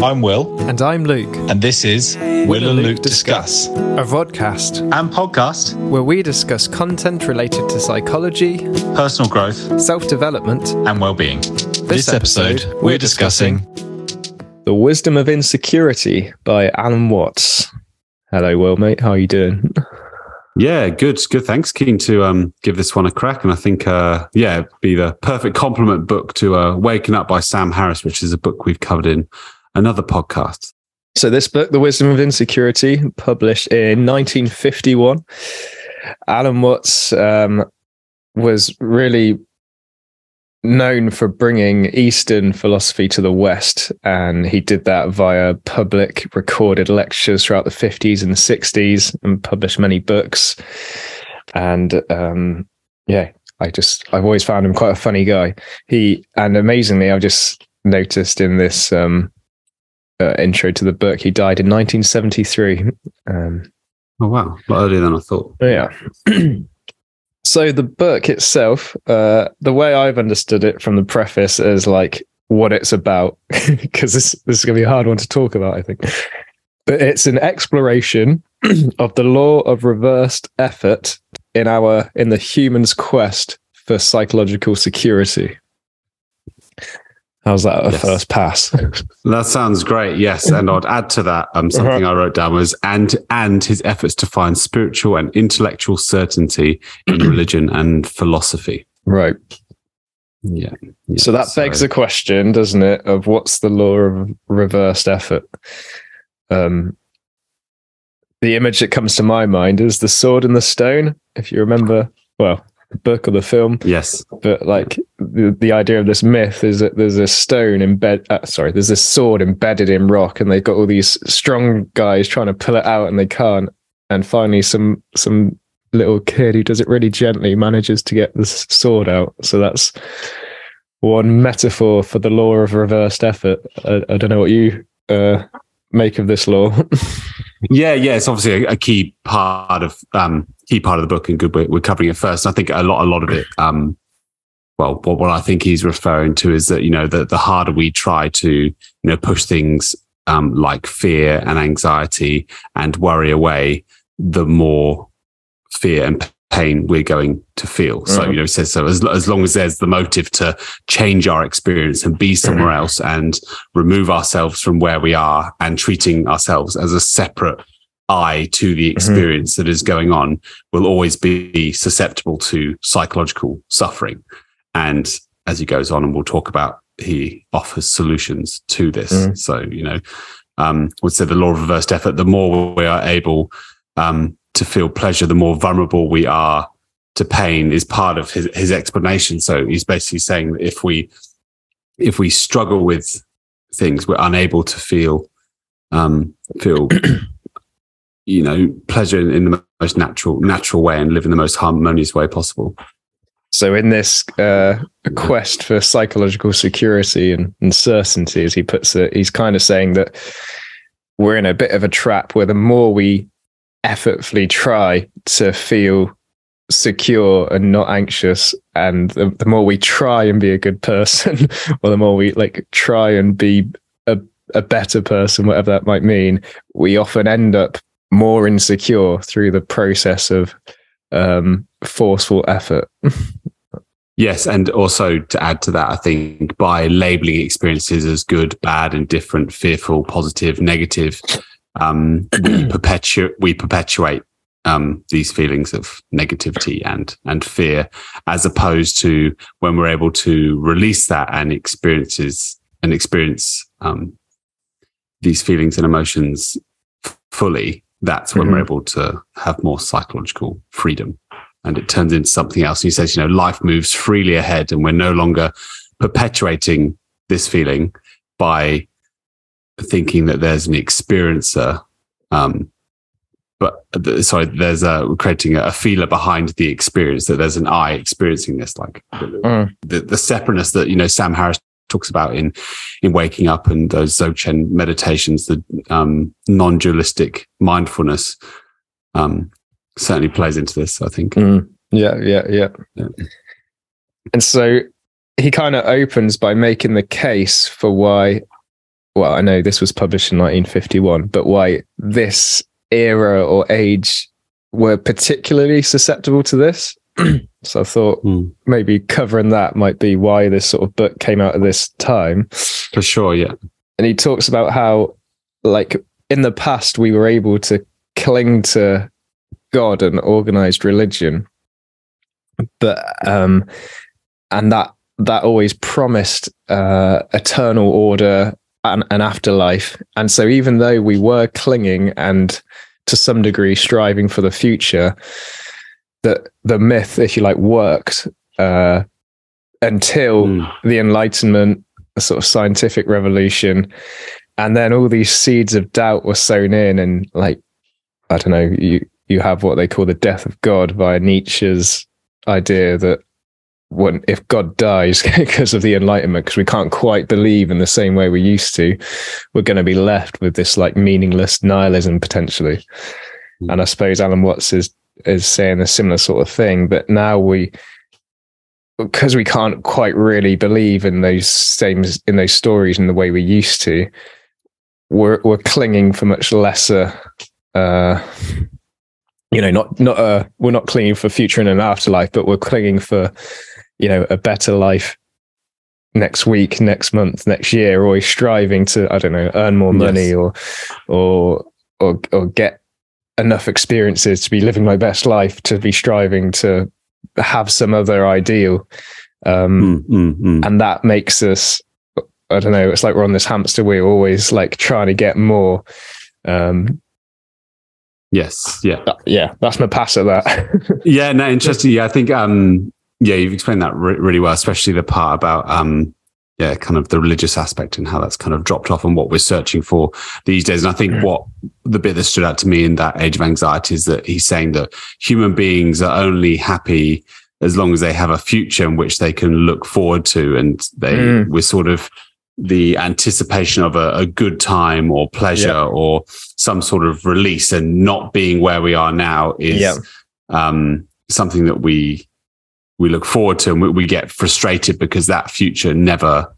I'm Will, And I'm Luke, and this is Will and Luke Discuss a vodcast and podcast, where we discuss content related to psychology, personal growth, self development. and well-being. This, episode, episode, we're discussing The Wisdom of Insecurity by Alan Watts. Hello, Will, mate. How are you doing? Yeah, good, good. Thanks. Keen to um, give this one a crack, and I think, uh, yeah, be the perfect complement book to uh, "Waking Up" by Sam Harris, which is a book we've covered in another podcast. So, this book, The Wisdom of Insecurity, published in 1951. Alan Watts um, was really known for bringing Eastern philosophy to the West, and he did that via public recorded lectures throughout the 50s and the 60s and published many books. And um, yeah, I just, I've always found him quite a funny guy. He, and amazingly, I've just noticed in this um, uh, intro to the book, he died in 1973. Um, Oh wow, a lot earlier than I thought. yeah. so the book itself, uh, the way I've understood it from the preface is like what it's about, because this, this is going to be a hard one to talk about, I think. But it's an exploration of the law of reversed effort in our in the human's quest for psychological security. How's that a Yes. first pass? That sounds great. Yes, and I'd add to that um, something I wrote down was and and his efforts to find spiritual and intellectual certainty in religion and philosophy. right. Yeah. yeah. So that begs the question, doesn't it, of what's the law of reversed effort? Um, the image that comes to my mind is the sword and the stone. If you remember, well, the book or the film, yes. but like the, the idea of this myth is that there's a stone embed, uh, sorry, there's this sword embedded in rock, and they've got all these strong guys trying to pull it out, and they can't. And finally, some some little kid who does it really gently manages to get the sword out. So that's one metaphor for the law of reversed effort. I, I don't know what you uh, make of this law. Yeah, yeah, it's obviously a, a key part of um key part of the book, and good we're, covering it first. I think a lot, a lot of it, um, well, what, what I think he's referring to is that you know the the harder we try to you know push things um like fear and anxiety and worry away, the more fear and pain we're going to feel. So Mhm. you know, says so as as long as there's the motive to change our experience and be somewhere else and remove ourselves from where we are and treating ourselves as a separate I to the experience that is going on will always be susceptible to psychological suffering. And as he goes on, and we'll talk about, he offers solutions to this. So, you know, um, would say the law of reversed effort, the more we are able um, to feel pleasure, the more vulnerable we are to pain is part of his, his explanation. So he's basically saying that if we, if we struggle with things, we're unable to feel, um, feel, you know, pleasure in, in the most natural, natural way and live in the most harmonious way possible. So, in this uh, quest for psychological security and, and certainty, as he puts it, he's kind of saying that we're in a bit of a trap where the more we effortfully try to feel secure and not anxious, and the, the more we try and be a good person, or the more we like try and be a, a better person, whatever that might mean, we often end up more insecure through the process of um, forceful effort. Yes, and also to add to that, I think by labeling experiences as good, bad, indifferent, fearful, positive, negative, um, we perpetuate we perpetuate um, these feelings of negativity and and fear, as opposed to when we're able to release that and experiences and experience um, these feelings and emotions f- fully. That's when we're Mhm. able to have more psychological freedom and it turns into something else. He says, you know, life moves freely ahead and we're no longer perpetuating this feeling by thinking that there's an experiencer. Um, but sorry, there's a creating a feeler behind the experience that there's an I experiencing this, like Mm. the, the separateness that, you know, Sam Harris talks about in, in waking up and those Dzogchen meditations, the, um, non-dualistic mindfulness, um, certainly plays into this, I think. Mm. Yeah, yeah, yeah. Yeah. And so he kind of opens by making the case for why well, I know this was published in 1951, but why this era or age were particularly susceptible to this. so I thought Mm. maybe covering that might be why this sort of book came out at this time. For sure, yeah. And he talks about how, like, in the past, we were able to cling to God and organized religion, but, um, and that, that always promised uh, eternal order and an afterlife. And so, even though we were clinging and to some degree striving for the future, that the myth, if you like, worked uh, until Mm. the Enlightenment, a sort of scientific revolution, and then all these seeds of doubt were sown in, and like I don't know, you you have what they call the death of God via Nietzsche's idea that when if God dies because of the Enlightenment, because we can't quite believe in the same way we used to, we're going to be left with this like meaningless nihilism potentially. Mm. And I suppose Alan Watts is is saying a similar sort of thing, but now we because we can't quite really believe in those same in those stories in the way we used to, we're we're clinging for much lesser uh you know not not uh we're not clinging for future and an afterlife but we're clinging for you know a better life next week next month next year always striving to i don't know earn more money Yes. or or or or get enough experiences to be living my best life to be striving to have some other ideal um Mm, mm, mm. and that makes us i don't know it's like we're on this hamster wheel always like trying to get more um Yes, yeah. yeah that's my pass at that Yeah, no, interesting. Yeah, I think um yeah, you've explained that re- really well, especially the part about um yeah, kind of the religious aspect and how that's kind of dropped off and what we're searching for these days. And I think what the bit that stood out to me in that age of anxiety is that he's saying that human beings are only happy as long as they have a future in which they can look forward to. And they Mm. we're sort of the anticipation of a, a good time or pleasure or some sort of release. And not being where we are now is um, something that we we look forward to and we, we get frustrated because that future never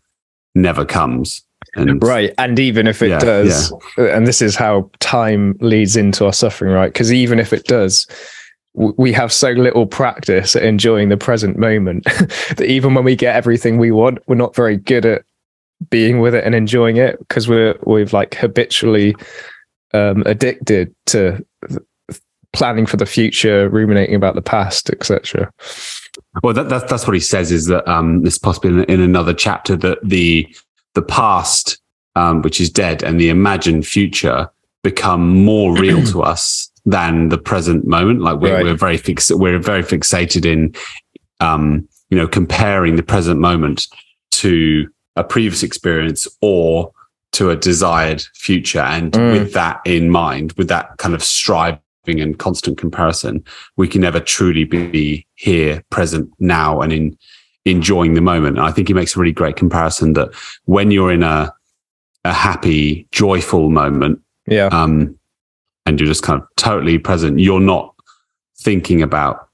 never comes. And right and even if it Yeah, does and this is how time leads into our suffering right? Because even if it does we have so little practice at enjoying the present moment that even when we get everything we want we're not very good at being with it and enjoying it because we're we've like habitually um addicted to planning for the future ruminating about the past etc well that, that's that's what he says is that um this possibly in, in another chapter that the the past um which is dead and the imagined future become more real to us than the present moment like we're, Right. we're very fix we're very fixated in um you know comparing the present moment to a previous experience or to a desired future and Mm. with that in mind with that kind of striving and constant comparison we can never truly be here present now and in enjoying the moment and i think he makes a really great comparison that when you're in a a happy joyful moment yeah um, and you're just kind of totally present. You're not thinking about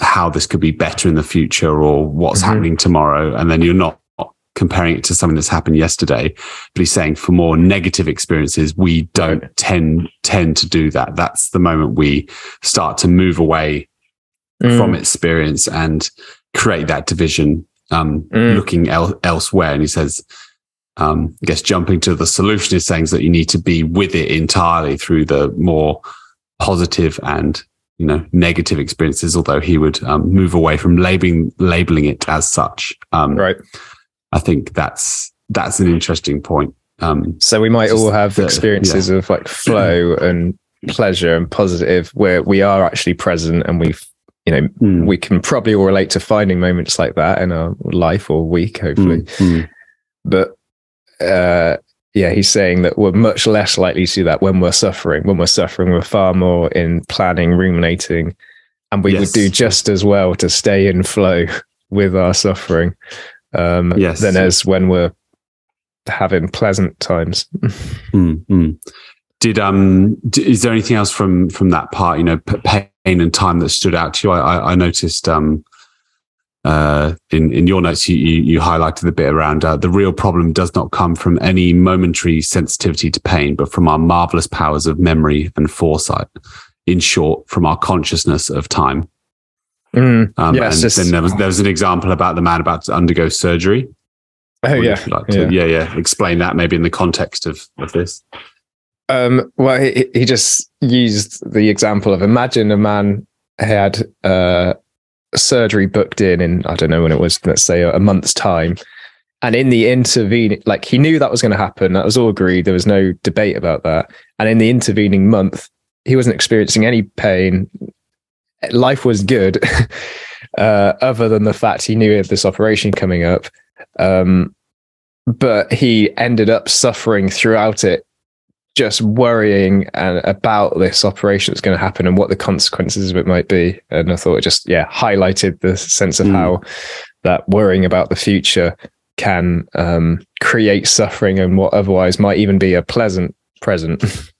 how this could be better in the future or what's Mhm. happening tomorrow, and then you're not comparing it to something that's happened yesterday. But he's saying for more negative experiences, we don't tend tend to do that. That's the moment we start to move away from Mm. experience and create that division um, Mm. looking el- elsewhere and he says um, i guess jumping to the solution is saying that you need to be with it entirely through the more positive and you know negative experiences although he would um, move away from labeling labeling it as such um, right i think that's that's an interesting point um, So we might all have the- experiences of like flow and pleasure and positive where we are actually present and we've, you know, mm, we can probably all relate to finding moments like that in our life or week, hopefully. mm, mm. But uh, yeah, he's saying that we're much less likely to do that when we're suffering. When we're suffering, we're far more in planning, ruminating, and we Yes. would do just as well to stay in flow with our suffering um, Yes. than as when we're having pleasant times. Mm, mm. Did um d- is there anything else from from that part? You know, pain and time that stood out to you. I I, I noticed um uh, in in your notes, you you, you highlighted the bit around uh, the real problem does not come from any momentary sensitivity to pain, but from our marvelous powers of memory and foresight. In short, from our consciousness of time. Mm. Um, it's and then there was there was an example about the man about to undergo surgery. Oh yeah, like to- yeah. yeah, yeah. Explain that maybe in the context of of this. Um, well, he, he just used the example of imagine a man had uh, surgery booked in in I don't know when it was, let's say a month's time, and in the intervening, like he knew that was going to happen. That was all agreed. There was no debate about that. And in the intervening month, he wasn't experiencing any pain. Life was good, uh, other than the fact he knew he had this operation coming up. Um, but he ended up suffering throughout it just worrying and about this operation that's going to happen and what the consequences of it might be. And I thought it just, yeah, highlighted the sense of Mm. how that worrying about the future can um, create suffering and what otherwise might even be a pleasant present.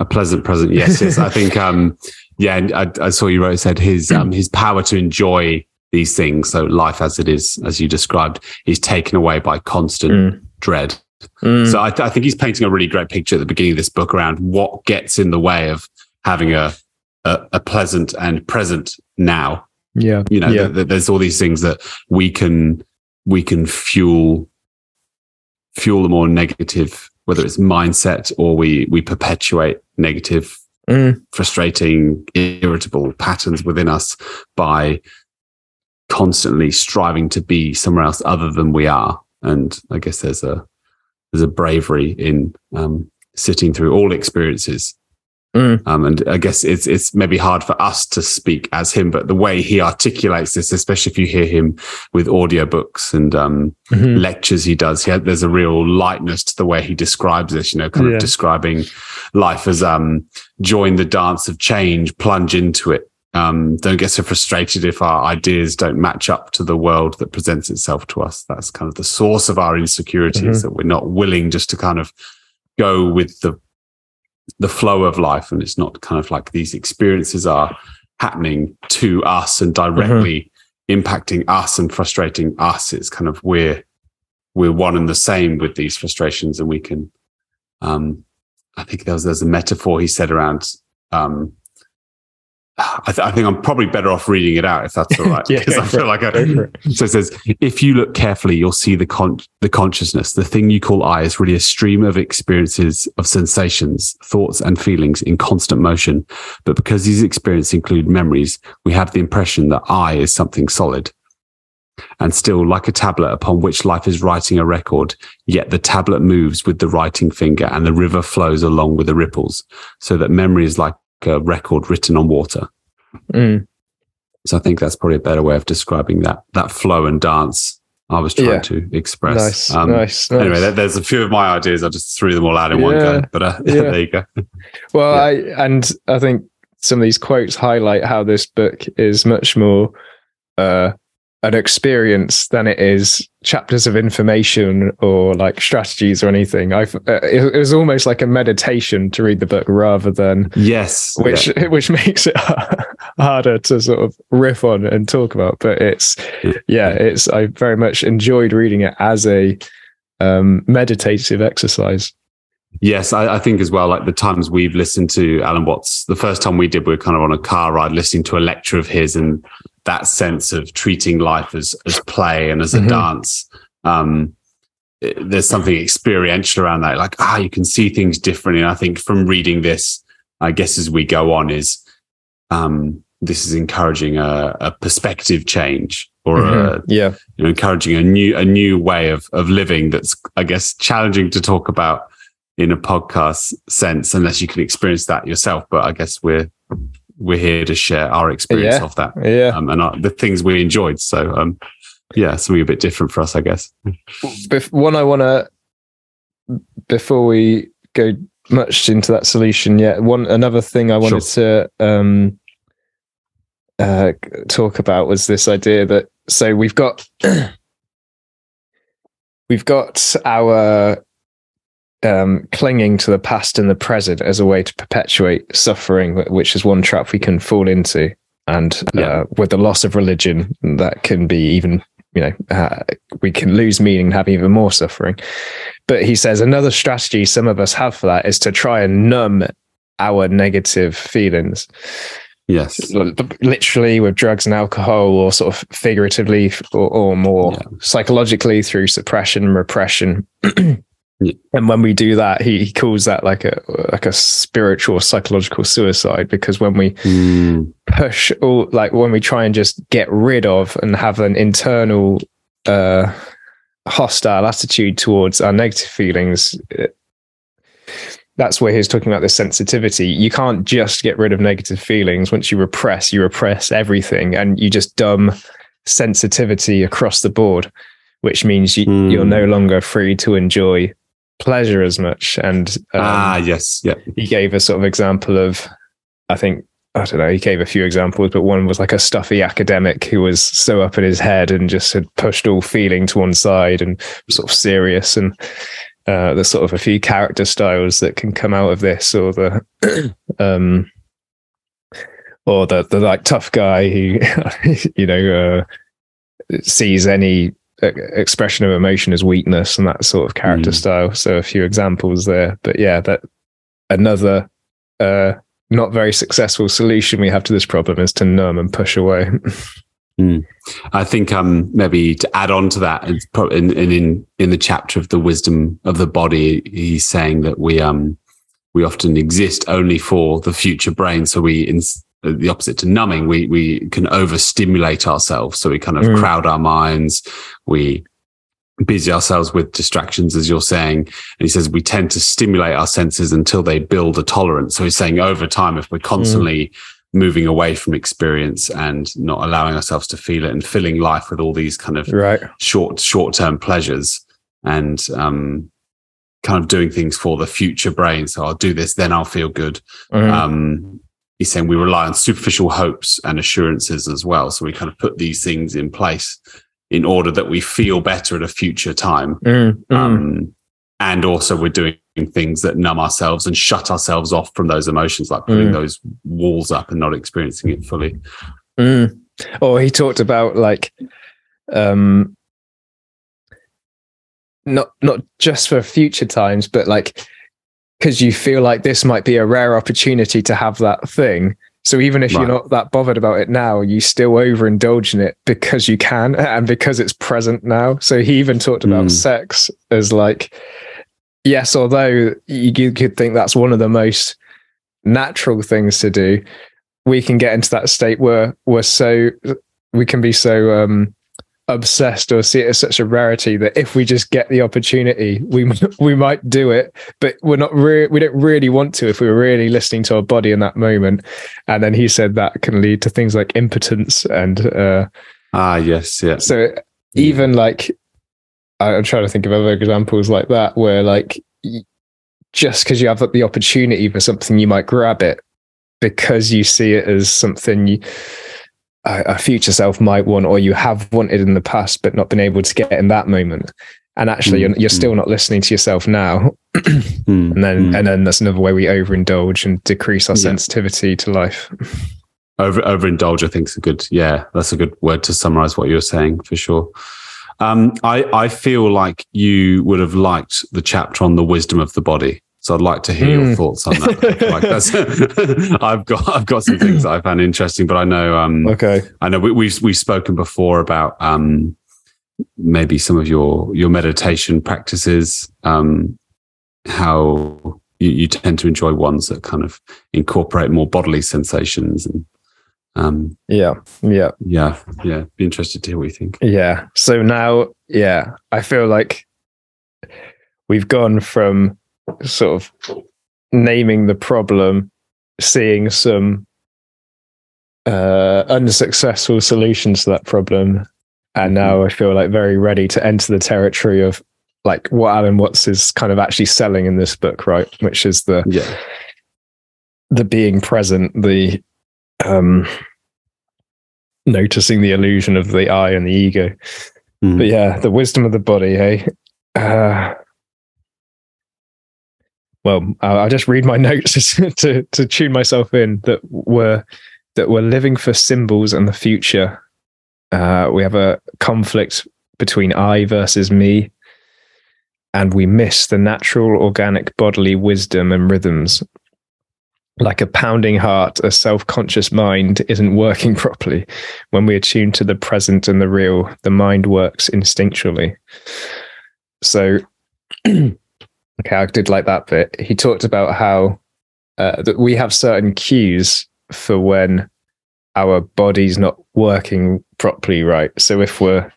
A pleasant present. Yes, yes. I think, um, yeah, and I, I saw you wrote said his um, his power to enjoy these things, so life as it is, as you described, is taken away by constant Mm. dread. Mm. So I, I think he's painting a really great picture at the beginning of this book around what gets in the way of having a a, a pleasant and present now. yeah. You know, Yeah. th- th- there's all these things that we can we can fuel fuel the more negative, whether it's mindset or we we perpetuate negative Mm. frustrating, irritable patterns within us by constantly striving to be somewhere else other than we are. And I guess there's a there's a bravery in um, sitting through all experiences. Mm. Um, and I guess it's it's maybe hard for us to speak as him, but the way he articulates this, especially if you hear him with audiobooks and um, Mhm. lectures he does. He had, there's a real lightness to the way he describes this, you know, kind Yeah. of describing life as um, join the dance of change, plunge into it. Um, don't get so frustrated if our ideas don't match up to the world that presents itself to us. That's kind of the source of our insecurities that we're not willing just to kind of go with the the flow of life, and it's not kind of like these experiences are happening to us and directly impacting us and frustrating us. It's kind of we're we're one and the same with these frustrations, and we can. Um, I think there was there's a metaphor he said around. Um, I, th- I think I'm probably better off reading it out if that's all right. Yeah, because go I feel like I, Go for it. so it says, if you look carefully, you'll see the con- the consciousness. The thing you call I is really a stream of experiences, of sensations, thoughts, and feelings in constant motion. But because these experiences include memories, we have the impression that I is something solid. And still, like a tablet upon which life is writing a record, yet the tablet moves with the writing finger and the river flows along with the ripples, so that memory is like a record written on water. Mm. So I think that's probably a better way of describing that that flow and dance I was trying Yeah. to express. Nice, Um, nice, Anyway, nice. there- there's a few of my ideas. I just threw them all out in one go. But uh, Yeah. there you go. Well, Yeah. I and I think some of these quotes highlight how this book is much more uh, an experience than it is chapters of information or like strategies or anything. I've uh, it, it was almost like a meditation to read the book rather than Yes. which yeah. which makes it harder to sort of riff on and talk about. But it's yeah, it's I very much enjoyed reading it as a um, meditative exercise. Yes, I, I think as well, like the times we've listened to Alan Watts, the first time we did, we were kind of on a car ride listening to a lecture of his and that sense of treating life as, as play and as a Mhm. dance. Um, it- there's something experiential around that. Like, ah, you can see things differently. And I think from reading this, I guess as we go on is, um, this is encouraging a, a perspective change or a, Mhm. yeah, you know, encouraging a new a new way of of living that's I guess challenging to talk about in a podcast sense unless you can experience that yourself. But I guess we're we're here to share our experience Yeah. of that yeah. um, and our, the things we enjoyed. So um, yeah, something a bit different for us, I guess. Bef- one I want to before we go much into that solution yet one another thing i wanted to um uh talk about was this idea that so we've got we've got our um clinging to the past and the present as a way to perpetuate suffering which is one trap we can fall into and Yeah. uh, with the loss of religion, that can be even you know uh, we can lose meaning and have even more suffering. But he says another strategy some of us have for that is to try and numb our negative feelings Yes. literally with drugs and alcohol or sort of figuratively or, or more Yeah. psychologically through suppression and repression Yeah. and when we do that he, he calls that like a like a spiritual psychological suicide because when we Mm, push all like when we try and just get rid of and have an internal uh hostile attitude towards our negative feelings it- that's where he's talking about the sensitivity. You can't just get rid of negative feelings. Once you repress you repress everything and you just dumb sensitivity across the board which means you, Hmm. you're no longer free to enjoy pleasure as much and um, ah, yes. Yeah. he gave a sort of example of i think i don't know he gave a few examples but one was like a stuffy academic who was so up in his head and just had pushed all feeling to one side and sort of serious and uh, there's sort of a few character styles that can come out of this or the um or the the like tough guy who you know uh, sees any expression of emotion as weakness and that sort of character Mm. style so a few examples there but yeah that another uh not very successful solution we have to this problem is to numb and push away I think um, maybe to add on to that, it's pro- in, in in in the chapter of the wisdom of the body, he's saying that we um we often exist only for the future brain. So we, in the opposite to numbing, we we can overstimulate ourselves. So we kind of Mm. crowd our minds. We busy ourselves with distractions, as you're saying. And he says we tend to stimulate our senses until they build a tolerance. So he's saying over time, if we're constantly moving away from experience and not allowing ourselves to feel it and filling life with all these kind of right short short term pleasures and um kind of doing things for the future brain so i'll do this then i'll feel good Mm. um he's saying we rely on superficial hopes and assurances as well so we kind of put these things in place in order that we feel better at a future time Mm, mm. um and also we're doing things that numb ourselves and shut ourselves off from those emotions like putting Mm. those walls up and not experiencing it fully Mm. Or he talked about like um not not just for future times, but like because you feel like this might be a rare opportunity to have that thing. So even if you're not that bothered about it now, you still overindulge in it because you can and because it's present now. So he even talked about Mm. sex as like, yes, although you, you could think that's one of the most natural things to do, we can get into that state where we're so we can be so um obsessed or see it as such a rarity that if we just get the opportunity we we might do it. But we're not re- we don't really want to if we were really listening to our body in that moment. And then he said that can lead to things like impotence and uh ah yes yeah. so even like I- i'm trying to think of other examples like that where like just because you have the opportunity for something you might grab it because you see it as something you a a future self might want or you have wanted in the past but not been able to get in that moment. And actually you're, you're Mm, still not listening to yourself now. Mm, and then mm. and then that's another way we overindulge and decrease our Yeah. sensitivity to life. Over overindulge i think is a good yeah that's a good word to summarize what you're saying for sure. Um i i feel like you would have liked the chapter on the wisdom of the body so i'd like to hear your Mm. thoughts on that. Like that's i've got i've got some things that i found interesting but i know um okay. I know we, we've we've spoken before about um maybe some of your your meditation practices um how you, you tend to enjoy ones that kind of incorporate more bodily sensations and um yeah yeah. yeah yeah. Be interested to hear what you think. Yeah. So now, yeah, I feel like we've gone from sort of naming the problem, seeing some uh, unsuccessful solutions to that problem, and now I feel like very ready to enter the territory of like what Alan Watts is kind of actually selling in this book, right? Which is the yeah the being present, the um noticing the illusion of the I and the ego. Mm. But yeah, the wisdom of the body, hey. Uh, well, I'll, just read my notes to to tune myself in that were that we're living for symbols and the future. Uh, we have a conflict between I versus me, and we miss the natural, organic bodily wisdom and rhythms. Like a pounding heart, a self conscious mind isn't working properly. When we attune to the present and the real, the mind works instinctually. So, okay, I did like that bit. He talked about how uh, that we have certain cues for when our body's not working properly right. So if we're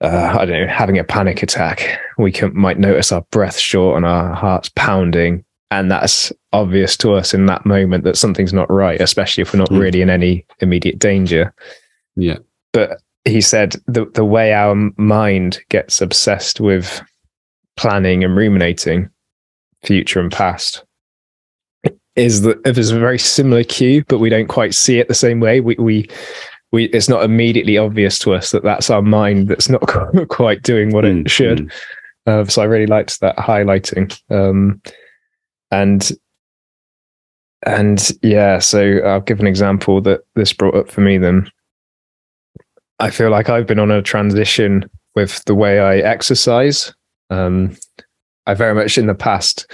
uh, I don't know, having a panic attack, we can might notice our breath short and our heart's pounding, and that's obvious to us in that moment that something's not right, especially if we're not Mm. really in any immediate danger. Yeah. But he said the the way our mind gets obsessed with planning and ruminating, future and past, is that if there's a very similar cue, but we don't quite see it the same way. We we we it's not immediately obvious to us that that's our mind that's not quite doing what Mm, it should. mm. Uh, so I really liked that highlighting. Um, and and yeah, so I'll give an example that this brought up for me. Then I feel like I've been on a transition with the way I exercise. Um, I very much in the past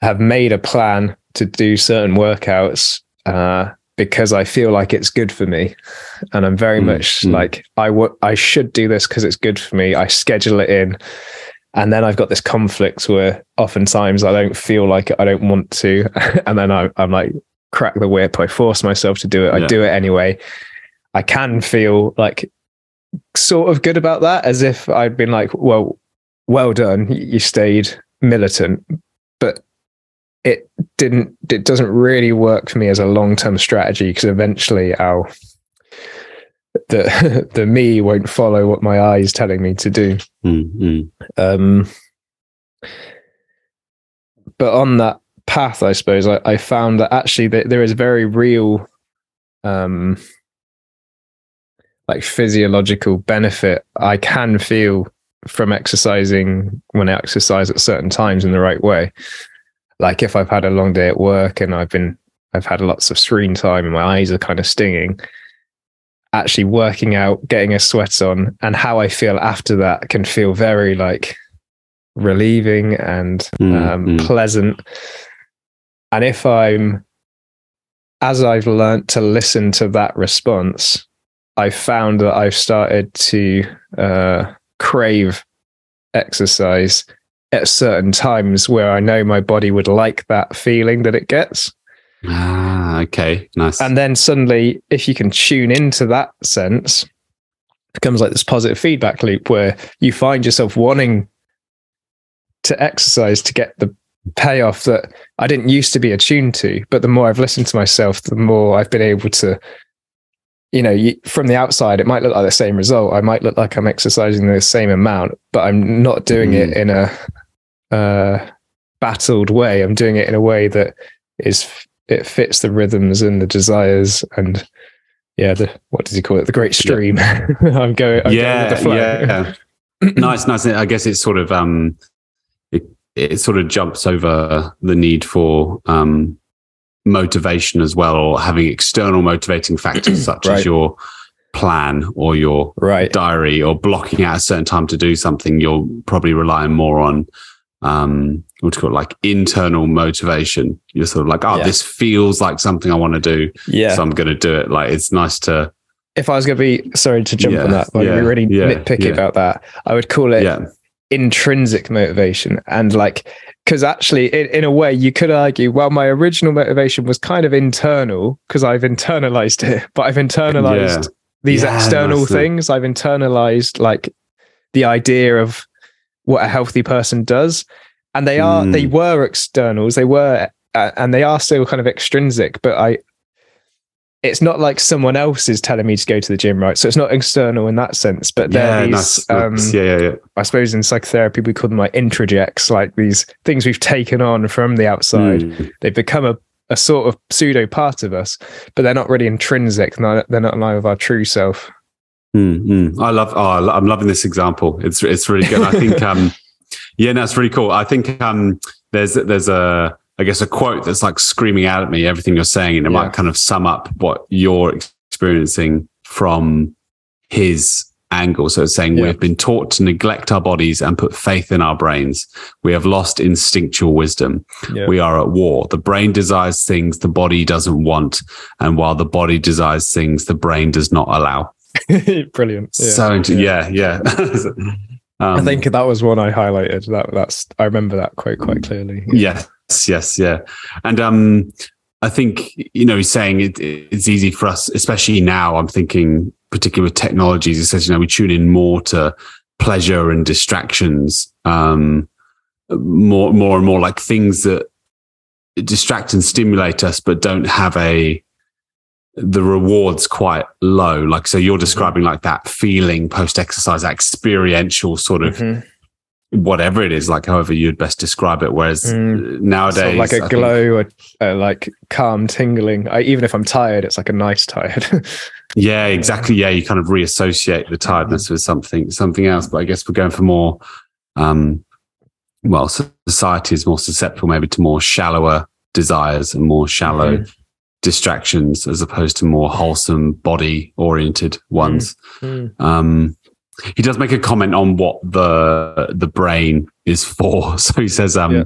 have made a plan to do certain workouts uh, because I feel like it's good for me, and I'm very Mm, much mm. like I I should do this because it's good for me. I schedule it in, and then I've got this conflict where oftentimes I don't feel like it, I don't want to, and then I, I'm like crack the whip. I force myself to do it. I do it anyway. I can feel like sort of good about that, as if I'd been like, well, well done, you stayed militant, but it didn't. It doesn't really work for me as a long term strategy because eventually I'll the the me won't follow what my I is telling me to do. Mm, mm. Um, but on that path, I suppose I, I found that actually that there is very real, um, like physiological benefit I can feel from exercising when I exercise at certain times in the right way. Like if I've had a long day at work and I've been I've had lots of screen time and my eyes are kind of stinging. Actually working out, getting a sweat on, and how I feel after that can feel very like relieving and Mm, um, mm. pleasant. And if I'm, as I've learned to listen to that response, I've found that I've started to uh, crave exercise at certain times where I know my body would like that feeling that it gets. Ah, okay, nice. And then suddenly, if you can tune into that sense, it becomes like this positive feedback loop where you find yourself wanting to exercise to get the payoff that I didn't used to be attuned to. But the more I've listened to myself, the more I've been able to, you know, you, from the outside, it might look like the same result. I might look like I'm exercising the same amount, but I'm not doing it in a uh, battled way. I'm doing it in a way that is it fits the rhythms and the desires and yeah, the what does he call it? The great stream. I'm going. I'm yeah, going with the flow. yeah. nice, nice. I guess it's sort of um, it it sort of jumps over the need for um motivation as well, or having external motivating factors such Right. as your plan or your Right. diary or blocking out a certain time to do something. You're probably relying more on um what do you call it, like internal motivation. You're sort of like, oh, Yeah. this feels like something I want to do, Yeah. so I'm going to do it. Like it's nice to if I was going to be sorry to jump Yeah, on that, but yeah, be really yeah, nitpicky about that, I would call it intrinsic motivation and like because actually in, in a way you could argue well my original motivation was kind of internal because i've internalized it but i've internalized Yeah. these Yeah, external that's it. things i've internalized like the idea of what a healthy person does and they are they Mm. were externals they were uh, and they are still kind of extrinsic but i it's not like someone else is telling me to go to the gym right so it's not external in that sense but yeah, they're nice, these um, yeah, yeah, yeah. I suppose in psychotherapy we call them like introjects, like these things we've taken on from the outside. Mm. They become a, a sort of pseudo part of us, but they're not really intrinsic. They're not, they're not line with our true self. Mm, mm. I love. Oh, I'm loving this example. It's it's really good. I think. Um, yeah, no, really cool. I think um, there's there's a I guess a quote that's like screaming out at me everything you're saying, and it Yeah. might kind of sum up what you're experiencing from his angle. So it's saying Yeah. we've been taught to neglect our bodies and put faith in our brains. We have lost instinctual wisdom. Yeah. We are at war. The brain desires things the body doesn't want, and while the body desires things the brain does not allow. Brilliant. Yeah. So into, yeah, yeah. I Um, think that was one I highlighted. That that's I remember that quote quite clearly. Yes, yes, yes, yeah. And um, I think you know he's saying it, it's easy for us, especially now. I'm thinking, particularly with technologies, he says you know we tune in more to pleasure and distractions, um, more, more and more like things that distract and stimulate us, but don't have a the rewards quite low. Like so, you're describing like that feeling post exercise, experiential sort of Mhm. Whatever it is, like however you'd best describe it. Whereas Mm. nowadays, like I a think- glow, a, a like calm tingling. I, even if I'm tired, it's like a nice tired. yeah, exactly. Yeah, you kind of reassociate the tiredness Mm-hmm. with something, something else. But I guess we're going for more. Um, well, society is more susceptible, maybe, to more shallower desires and more shallow Mhm. distractions, as opposed to more wholesome, body-oriented ones. Mm. Um, he does make a comment on what the the brain is for. So he says, um, Yeah.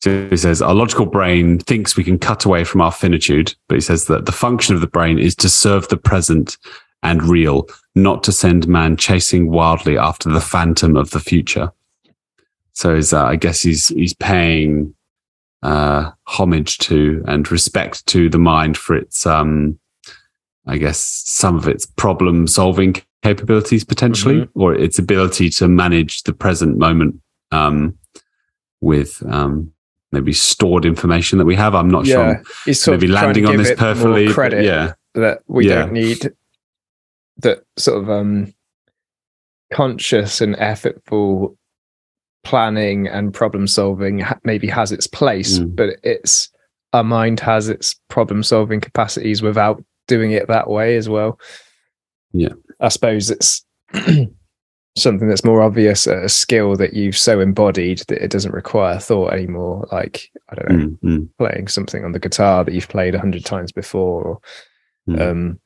so he says, our logical brain thinks we can cut away from our finitude, but he says that the function of the brain is to serve the present and real, not to send man chasing wildly after the phantom of the future. So he's, uh, I guess he's he's paying uh, homage to and respect to the mind for its, um, I guess, some of its problem solving capabilities potentially, or its ability to manage the present moment um, with um, maybe stored information that we have. I'm not yeah, sure. he's sort Maybe landing on this perfectly. Credit yeah. that we Yeah. don't need that sort of um conscious and effortful planning and problem solving maybe has its place Mm. but it's our mind has its problem solving capacities without doing it that way as well Yeah. I suppose it's something that's more obvious a skill that you've so embodied that it doesn't require thought anymore like i don't know Mm, mm, playing something on the guitar that you've played a hundred times before or mm. um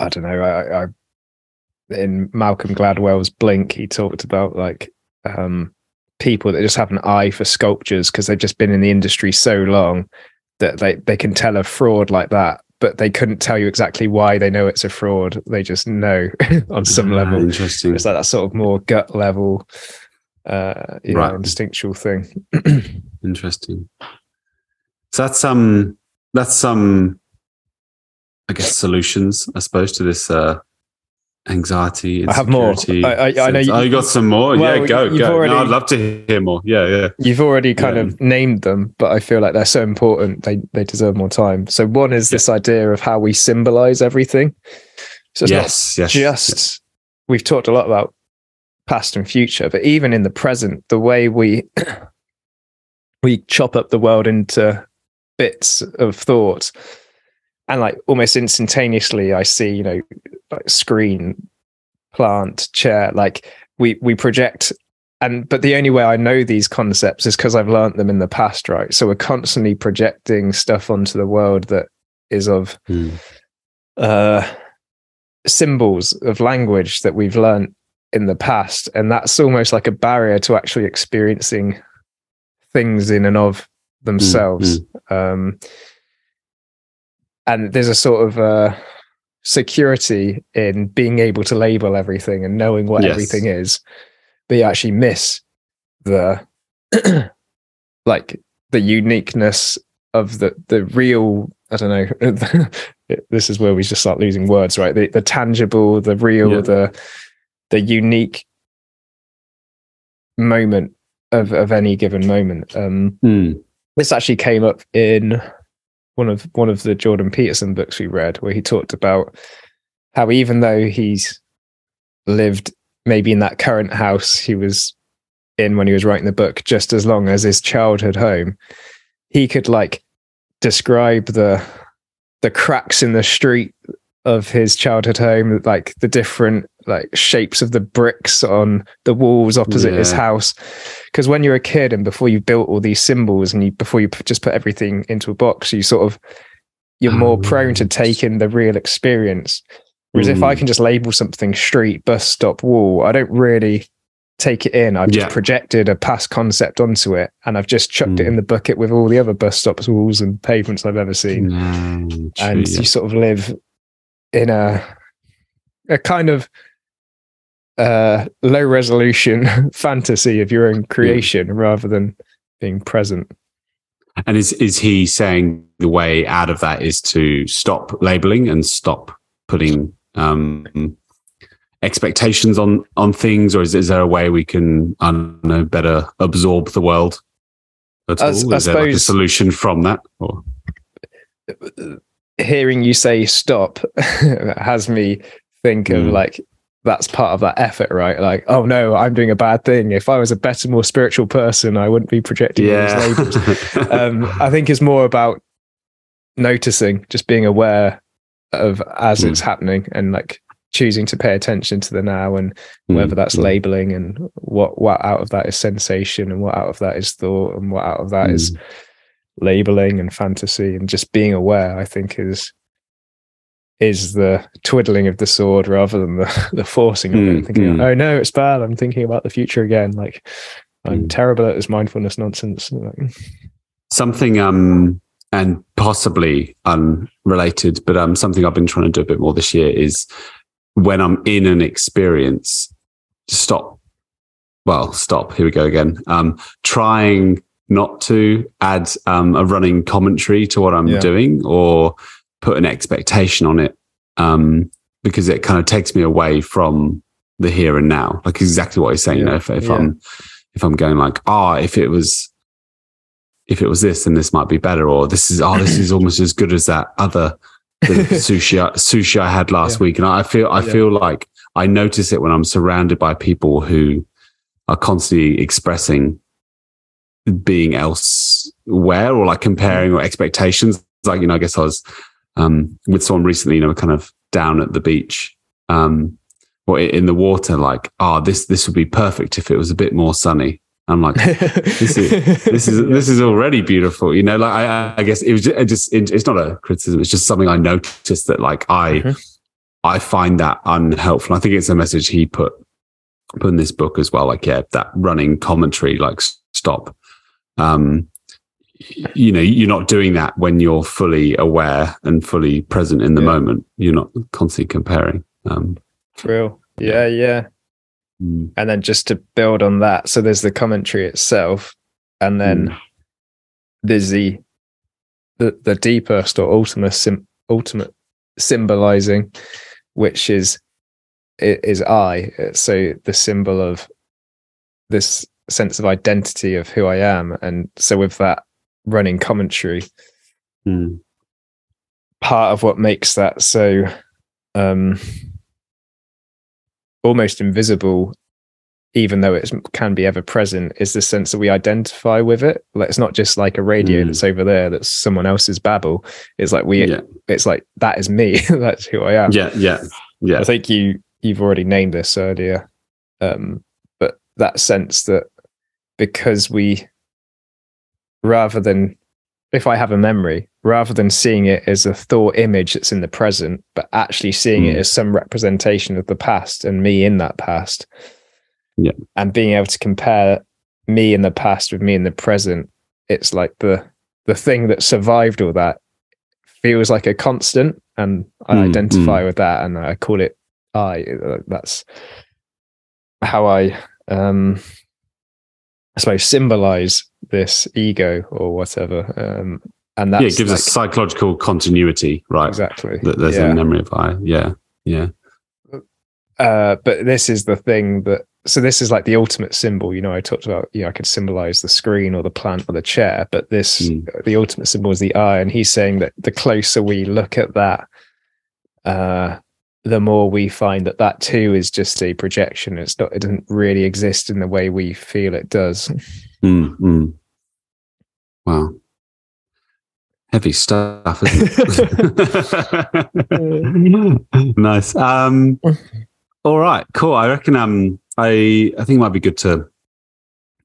i don't know I, I in malcolm gladwell's blink he talked about like um people that just have an eye for sculptures because they've just been in the industry so long that they they can tell a fraud like that but they couldn't tell you exactly why they know it's a fraud they just know on some Ah, level Interesting. it's like that sort of more gut level uh you Right. know instinctual thing Interesting. So that's um that's some I guess solutions, I suppose, to this uh anxiety. I have more. I- I- I know you- oh, you got some more. Well, yeah, go, go. already- No, I'd love to hear more. Yeah, yeah. You've already kind Yeah. of named them, but I feel like they're so important they they deserve more time. So one is this idea of how we symbolize everything. So yes, yes. just we've talked a lot about past and future, but even in the present, the way we we chop up the world into bits of thought and like almost instantaneously I see, you know, like screen, plant, chair, like we we project. And but the only way I know these concepts is because I've learnt them in the past, right? So we're constantly projecting stuff onto the world that is of Mm. uh symbols of language that we've learnt in the past. And that's almost like a barrier to actually experiencing things in and of themselves. Um and there's a sort of uh security in being able to label everything and knowing what Yes. everything is but you actually miss the like the uniqueness of the the real i don't know this is where we just start losing words right the, the tangible the real Yeah. the the unique moment of of any given moment um Mm. this actually came up in one of one of the Jordan Peterson books we read, where he talked about how even though he's lived maybe in that current house he was in when he was writing the book, just as long as his childhood home, he could like describe the the cracks in the street of his childhood home, like the different like shapes of the bricks on the walls opposite his house. Because when you're a kid and before you built all these symbols and you before you just put everything into a box, you sort of you're more prone to taking the real experience. Whereas if I Mm. can just label something street, bus stop, wall, I don't really take it in. I've just Yeah. projected a past concept onto it and I've just chucked it Mm. in the bucket with all the other bus stops, walls, and pavements I've ever seen. Mm, true, and yeah. you sort of live in a a kind of uh low resolution fantasy of your own creation rather than being present. And is is he saying the way out of that is to stop labeling and stop putting um, expectations on on things, or is, is there a way we can I don't know better absorb the world? At I all? Is I there like a solution from that? Or Hearing you say stop has me think of Mm. like that's part of that effort, right? Like, oh no, I'm doing a bad thing. If I was a better, more spiritual person, I wouldn't be projecting all these labels. um, I think it's more about noticing, just being aware of as Mm. it's happening and like choosing to pay attention to the now and whether that's Mm, mm, labeling and what what out of that is sensation and what out of that is thought and what out of that is mm. labeling and fantasy and just being aware i think is is the twiddling of the sword rather than the, the forcing of Mm, it thinking mm. oh no it's bad i'm thinking about the future again. Like i'm Mm. terrible at this mindfulness nonsense. Something um and possibly unrelated but um something i've been trying to do a bit more this year is when i'm in an experience stop. Well stop. Here we go again. Um trying not to add um a running commentary to what i'm Yeah. doing or put an expectation on it um because it kind of takes me away from the here and now like exactly what he's saying you Yeah. know if, if Yeah. i'm if i'm going like ah if it was if it was this, then this might be better, or this is oh, this is almost as good as that other sushi I- sushi I had last Yeah. week. And I feel I feel like I notice it when I'm surrounded by people who are constantly expressing being elsewhere or like comparing or expectations. Like you know, I guess I was um, with someone recently. You know, kind of down at the beach. Um, or in the water, like, oh, this this would be perfect if it was a bit more sunny. I'm like, this is this is this is already beautiful. You know, like I, I guess it was just, it just it, it's not a criticism. It's just something I noticed that like I Mhm. I find that unhelpful. I think it's a message he put put in this book as well. Like yeah, that running commentary, like stop. Um, you know, you're not doing that when you're fully aware and fully present in the Yeah. moment. You're not constantly comparing. Um, real yeah yeah mm, and then just to build on that so there's the commentary itself and then Mm. there's the the the deepest or ultimate sim, ultimate symbolizing which is is i so the symbol of this sense of identity of who i am and so with that running commentary. Mm, part of what makes that so um almost invisible even though it can be ever present is the sense that we identify with it. Like it's not just like a radio Mm. that's over there that's someone else's babble. It's like we yeah, it's like that is me. That's who i am. Yeah, yeah, yeah. i think you you've already named this earlier um but that sense that because we rather than if i have a memory rather than seeing it as a thought image that's in the present but actually seeing it Mm. as some representation of the past and me in that past Yeah. and being able to compare me in the past with me in the present it's like the the thing that survived all that feels like a constant and i Mm, identify with that and i call it i that's how i um i suppose symbolize this ego or whatever um and that's yeah, it gives like, us psychological continuity, right? exactly That there's yeah. a memory of I. Yeah, yeah. uh, but this is the thing that so this is like the ultimate symbol you know i talked about you know i could symbolize the screen or the plant or the chair but this Mm. the ultimate symbol is the I and he's saying that the closer we look at that uh the more we find that that too is just a projection it's not it doesn't really exist in the way we feel it does Mm, mm. Wow. Heavy stuff, isn't it? nice. Um, All right, cool. I reckon um I I think it might be good to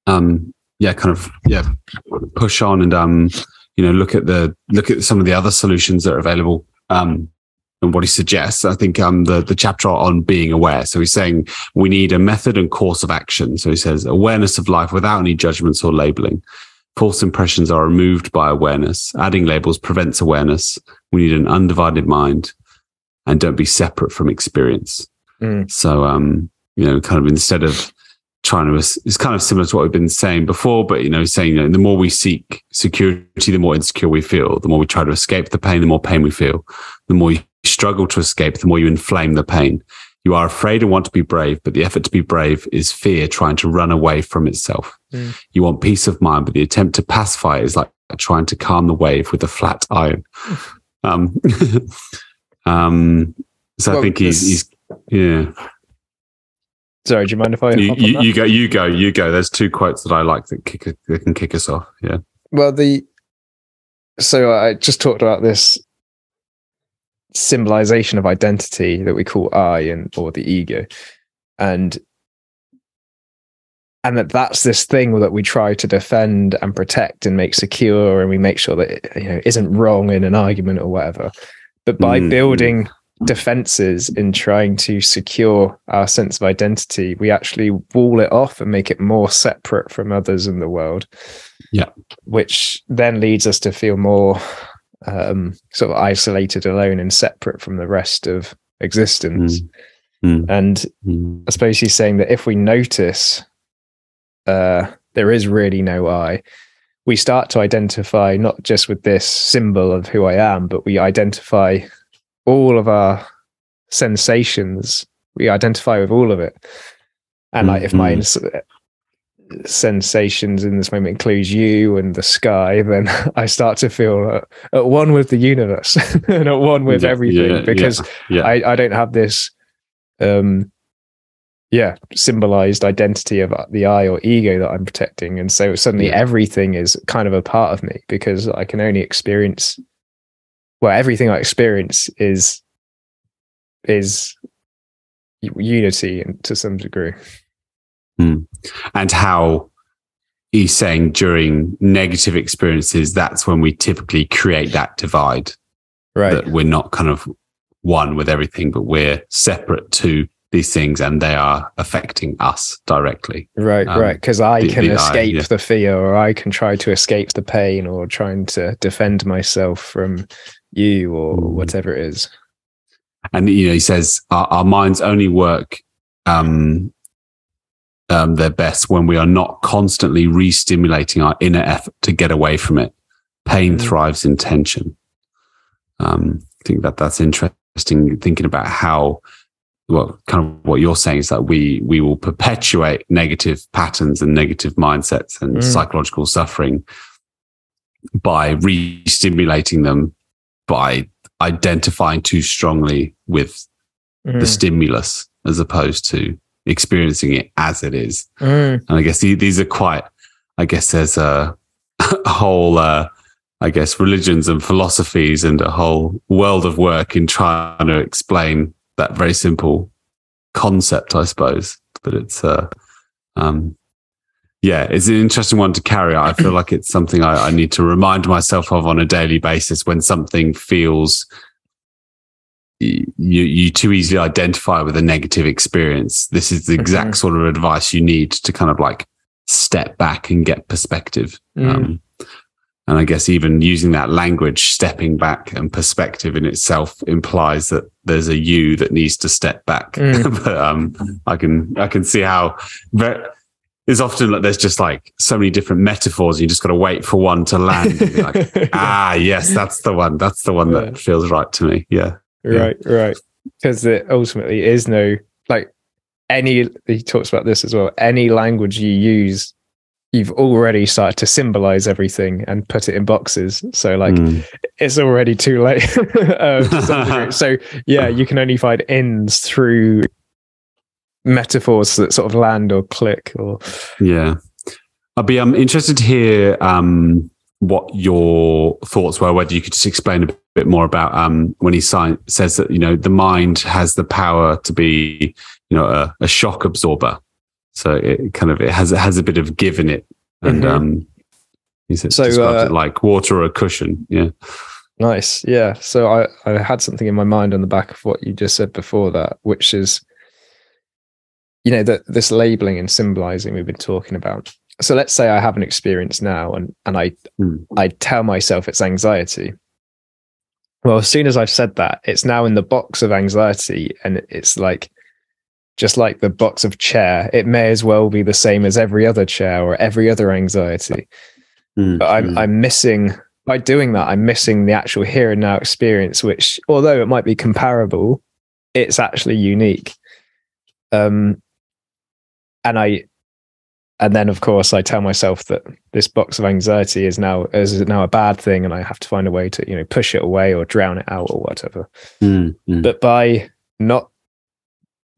um yeah, kind of yeah, push on and um you know look at the look at some of the other solutions that are available um and what he suggests. I think um the the chapter on being aware. So he's saying we need a method and course of action. So he says awareness of life without any judgments or labeling. False impressions are removed by awareness. Adding labels prevents awareness. We need an undivided mind and don't be separate from experience. Mm. So, um, you know, kind of instead of trying to, it's kind of similar to what we've been saying before, but, you know, saying, you know, the more we seek security, the more insecure we feel. The more we try to escape the pain, the more pain we feel. The more you struggle to escape, the more you inflame the pain. You are afraid and want to be brave, but the effort to be brave is fear trying to run away from itself. Mm. You want peace of mind, but the attempt to pacify it is like trying to calm the wave with a flat iron. Um, um, so I think he's, he's, yeah. Sorry, do you mind if I? You, you, you go, you go, you go. There's two quotes that I like that kick that can kick us off. Yeah. Well, the so I just talked about this symbolization of identity that we call I and or the ego, and and that that's this thing that we try to defend and protect and make secure, and we make sure that it, you know isn't wrong in an argument or whatever. But by Mm. building defenses in trying to secure our sense of identity, we actually wall it off and make it more separate from others in the world. Yeah. Which then leads us to feel more um, sort of isolated, alone, and separate from the rest of existence. Mm. And Mm. I suppose he's saying that if we notice uh, there is really no I, we start to identify not just with this symbol of who I am, but we identify all of our sensations. We identify with all of it. And like if my Mhm. ins- sensations in this moment includes you and the sky, then I start to feel at, at one with the universe and at one with Yeah, everything yeah, because yeah. I, I don't have this um yeah symbolized identity of the I or ego that I'm protecting. And so suddenly everything is kind of a part of me because I can only experience well everything I experience is is unity and to some degree and how he's saying during negative experiences, that's when we typically create that divide. right That we're not kind of one with everything, but we're separate to these things and they are affecting us directly. right um, right because I the- can the I, escape yeah. the fear or I can try to escape the pain or trying to defend myself from you or Mm. whatever it is and you know he says our, our minds only work um, um, their best when we are not constantly re-stimulating our inner effort to get away from it pain Mm. thrives in tension um, i think that that's interesting thinking about how well kind of what you're saying is that we we will perpetuate negative patterns and negative mindsets and Mm. psychological suffering by re-stimulating them by identifying too strongly with the Mm. stimulus as opposed to experiencing it as it is. Mm. And I guess these are quite, I guess there's a, a whole, uh, I guess, religions and philosophies and a whole world of work in trying to explain that very simple concept, I suppose. But it's, uh, um, yeah, it's an interesting one to carry out. I feel like it's something I, I need to remind myself of on a daily basis when something feels you you too easily identify with a negative experience. This is the exact Mhm. sort of advice you need to kind of like step back and get perspective. Mm. Um, and I guess even using that language, stepping back and perspective in itself implies that there's a you that needs to step back. Mm. but um, I can I can see how very, there's often like there's just like so many different metaphors. You just got to wait for one to land. And be like, ah, yes, that's the one. That's the one Yeah. that feels right to me. Yeah. Yeah. right right because there ultimately is no like any he talks about this as well any language you use you've already started to symbolize everything and put it in boxes so like Mm. it's already too late to so yeah you can only find ends through metaphors that sort of land or click or Yeah. I'd be um, interested to hear um, what your thoughts were, whether you could just explain a bit more about um, when he says that, you know, the mind has the power to be you know a, a shock absorber. So it kind of it has it has a bit of give in it, and Mhm. um, he said, So, describes uh, it like water or a cushion. Yeah. Nice. Yeah. So I, I had something in my mind on the back of what you just said before that, which is, you know, that this labeling and symbolizing we've been talking about. So let's say I have an experience now and, and I, Hmm. I tell myself it's anxiety. Well, as soon as I've said that, it's now in the box of anxiety and it's like, just like the box of chair, it may as well be the same as every other chair or every other anxiety Mm, but I'm mm, I'm missing by doing that. I'm missing the actual here and now experience, which although it might be comparable, it's actually unique. Um, and I, and then of course I tell myself that this box of anxiety is now is now a bad thing, and I have to find a way to you know push it away or drown it out or whatever. mm, mm. But by not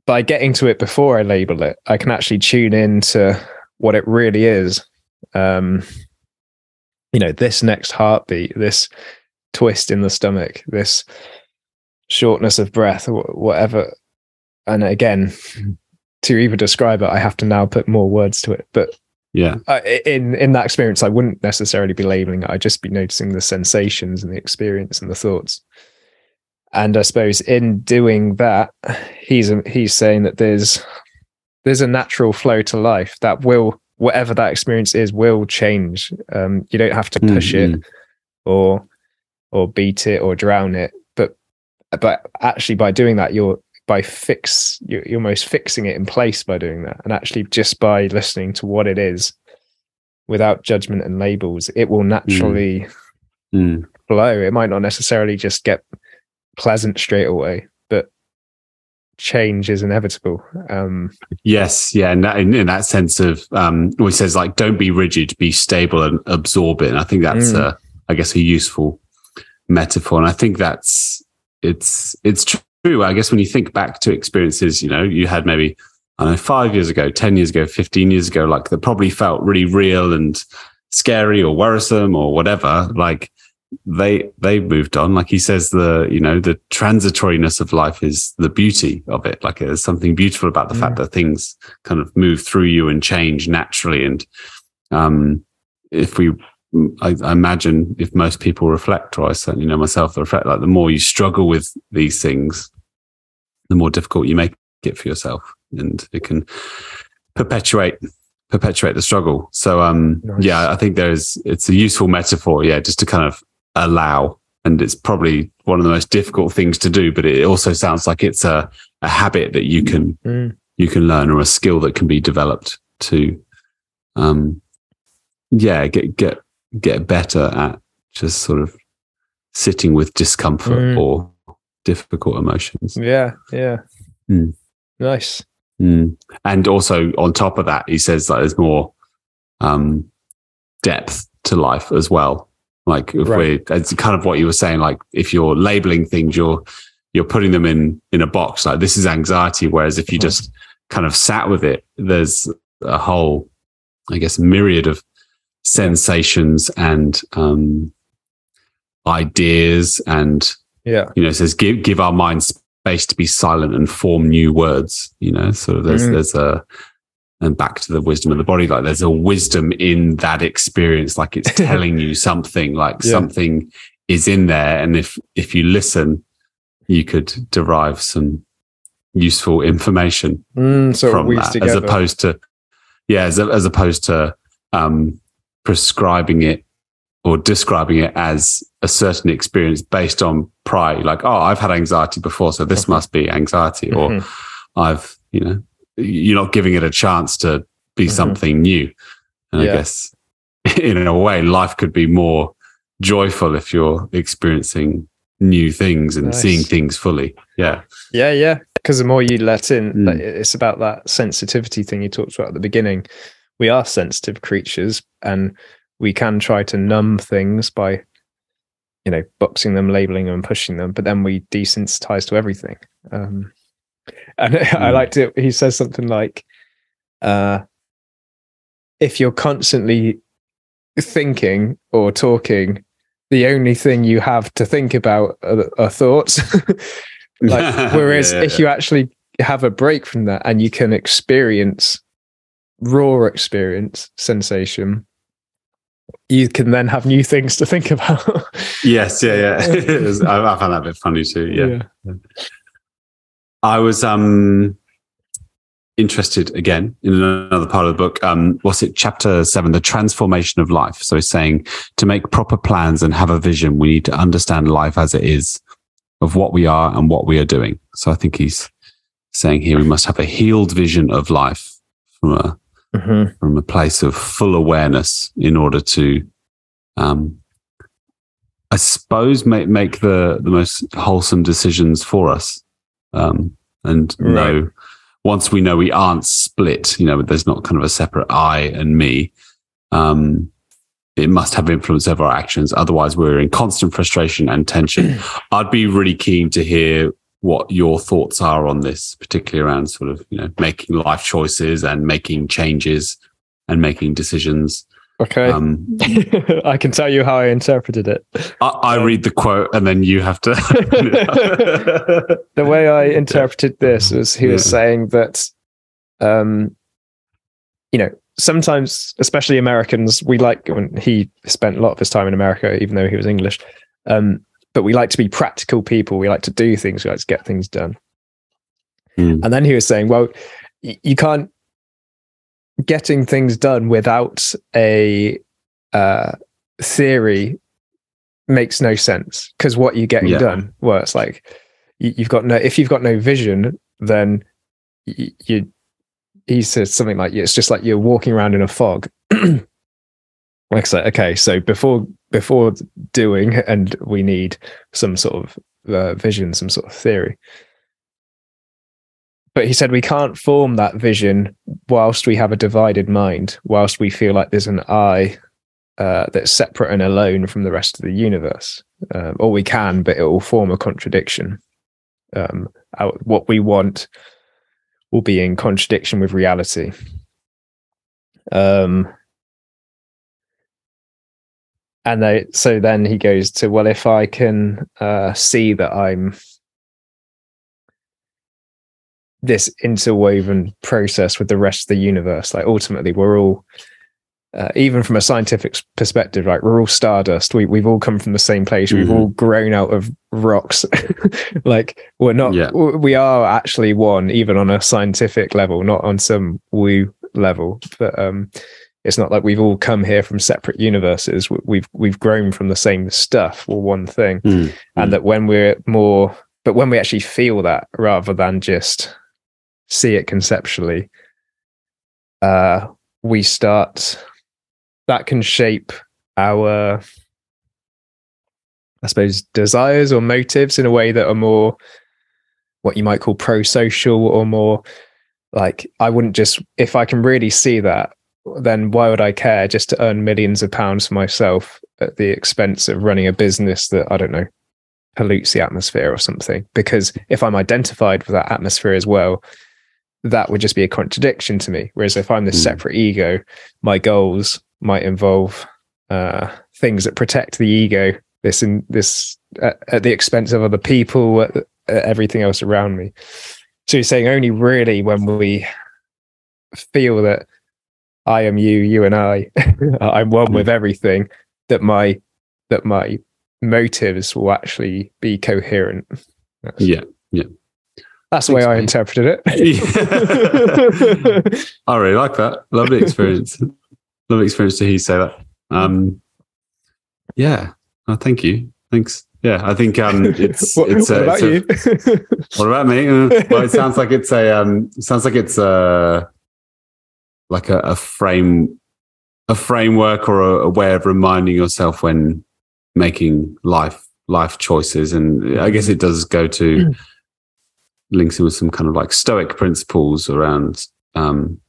by getting to it before I label it, I can actually tune in to what it really is. Um, you know, this next heartbeat, this twist in the stomach, this shortness of breath, wh- whatever. And again, to even describe it, I have to now put more words to it. But yeah. i- in in that experience, I wouldn't necessarily be labeling it. I'd just be noticing the sensations and the experience and the thoughts. And I suppose in doing that, he's he's saying that there's there's a natural flow to life that will whatever that experience is will change. Um, you don't have to push Mm, it or or beat it or drown it, but but actually by doing that, you're by fix you're, almost fixing it in place by doing that, and actually just by listening to what it is without judgment and labels, it will naturally mm. flow. It might not necessarily just get pleasant straight away, but change is inevitable. Um, Yes, yeah, and that, in, in that sense of, um, he says like, don't be rigid, be stable and absorb it. And I think that's, Mm. uh, I guess, a useful metaphor. And I think that's it's it's true. I guess when you think back to experiences, you know, you had maybe I don't know five years ago, ten years ago, fifteen years ago, like that probably felt really real and scary or worrisome or whatever. Like they they moved on. Like he says, the you know the transitoriness of life is the beauty of it. Like there's something beautiful about the fact that things kind of move through you and change naturally. And um, if we, I, I imagine, if most people reflect, or I certainly know myself, reflect, like the more you struggle with these things, the more difficult you make it for yourself, and it can perpetuate perpetuate the struggle. So um Nice. yeah, I think there's it's a useful metaphor, yeah, just to kind of allow. And it's probably one of the most difficult things to do, but it also sounds like it's a, a habit that you can mm, you can learn or a skill that can be developed to um yeah, get get get better at just sort of sitting with discomfort Mm. or difficult emotions. yeah, yeah. Mm. Nice. Mm. And also on top of that, he says that there's more um, depth to life as well. Like if Right. we, it's kind of what you were saying. Like if you're labeling things, you're you're putting them in in a box. Like this is anxiety. Whereas if you Mhm. just kind of sat with it, there's a whole, I guess, myriad of sensations and um, ideas and Yeah. you know, it says give give our minds space to be silent and form new words. You know, so there's Mm. there's a and back to the wisdom of the body, like there's a wisdom in that experience, like it's telling you something, like Yeah. something is in there, and if if you listen, you could derive some useful information Mm, so from that, together. as opposed to yeah, as as opposed to um, prescribing it or describing it as a certain experience based on prior, like oh, I've had anxiety before, so this must be anxiety, or Mhm. I've you know you're not giving it a chance to be Mhm. something new. And Yeah. I guess in a way, life could be more joyful if you're experiencing new things and Nice. seeing things fully. Yeah. Yeah, yeah. Because the more you let in, Mm. like, it's about that sensitivity thing you talked about at the beginning. We are sensitive creatures, and we can try to numb things by, you know, boxing them, labeling them, pushing them. But then we desensitize to everything. Um, and I Mm. liked it. He says something like, uh, "If you're constantly thinking or talking." The only thing you have to think about are, are thoughts. like whereas Yeah, if yeah. you actually have a break from that and you can experience raw experience sensation you can then have new things to think about Yes, yeah, yeah. I, I found that a bit funny too. Yeah. I was um interested again in another part of the book. Um, what's it? Chapter seven, the transformation of life. So it's saying to make proper plans and have a vision, we need to understand life as it is, of what we are and what we are doing. So I think he's saying here we must have a healed vision of life from a Mhm. from a place of full awareness in order to um I suppose make make the the most wholesome decisions for us. Um and Right. know once we know we aren't split, you know, there's not kind of a separate I and me. Um it must have influence over our actions. Otherwise, we're in constant frustration and tension. I'd be really keen to hear what your thoughts are on this, particularly around sort of, you know, making life choices and making changes and making decisions. okay Um, i can tell you how i interpreted it I, I read the quote and then you have to. the way I interpreted this was he was Yeah. saying that, um, you know, sometimes, especially Americans, we like when he spent a lot of his time in America, even though he was English. Um, but we like to be practical people. We like to do things. We like to get things done. Hmm. And then he was saying, well, y- you can't getting things done without a uh, theory makes no sense because what you're getting Yeah. done well it's like you, you've got no if you've got no vision then you, you he says something like it's just like you're walking around in a fog like I say, okay so before before doing and we need some sort of uh, vision some sort of theory. But he said we can't form that vision whilst we have a divided mind whilst we feel like there's an i uh, that's separate and alone from the rest of the universe. Um, or we can but it will form a contradiction. Um, our, what we want will be in contradiction with reality. Um, and they, so then he goes to well if i can uh, see that i'm this interwoven process with the rest of the universe like ultimately we're all uh, even from a scientific perspective, like we're all stardust. We we've all come from the same place. We've Mhm. all grown out of rocks. like we're not. Yeah. We are actually one, even on a scientific level, not on some woo level. But um, it's not like we've all come here from separate universes. We've we've grown from the same stuff or one thing Hmm. and that when we're more but when we actually feel that rather than just see it conceptually uh we start that can shape our i suppose desires or motives in a way that are more what you might call pro-social or more like i wouldn't just if i can really see that then why would i care just to earn millions of pounds for myself at the expense of running a business that i don't know pollutes the atmosphere or something? Because if i'm identified with that atmosphere as well that would just be a contradiction to me. Whereas if i'm this Hmm. separate ego my goals might involve uh, things that protect the ego this in this at, at the expense of other people at, at everything else around me. So you're saying only really when we feel that i am you you and i i'm one with everything that my that my motives will actually be coherent that's, Yeah. that's the way i interpreted it I really like that. Lovely experience. Lovely experience to hear you say that. Um, yeah. Oh, thank you. Thanks. Yeah, I think um, it's what, it's, what about it's a- you What about me? Uh, well, it sounds like it's a um, it sounds like it's a like a, a frame, a framework or a, a way of reminding yourself when making life life choices, and I guess it does go to links in with some kind of like Stoic principles around, um,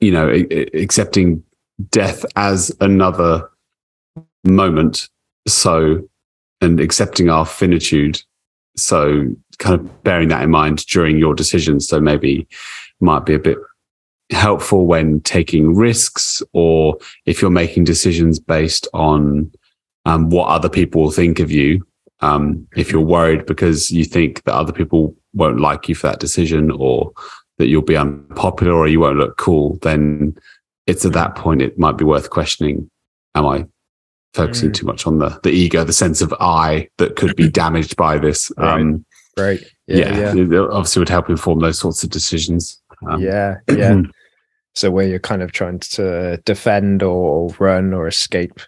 you know, a- accepting death as another moment. So, and accepting our finitude. So kind of bearing that in mind during your decisions. So maybe might be a bit helpful when taking risks or if you're making decisions based on um, what other people will think of you Um, if you're worried because you think that other people won't like you for that decision or that you'll be unpopular or you won't look cool, then it's at that point it might be worth questioning: Am I focusing Mm. too much on the the ego, the sense of I that could be damaged by this? Right. Um, Right. yeah, it obviously would help inform those sorts of decisions. Um, yeah. Yeah. So where you're kind of trying to defend or run or escape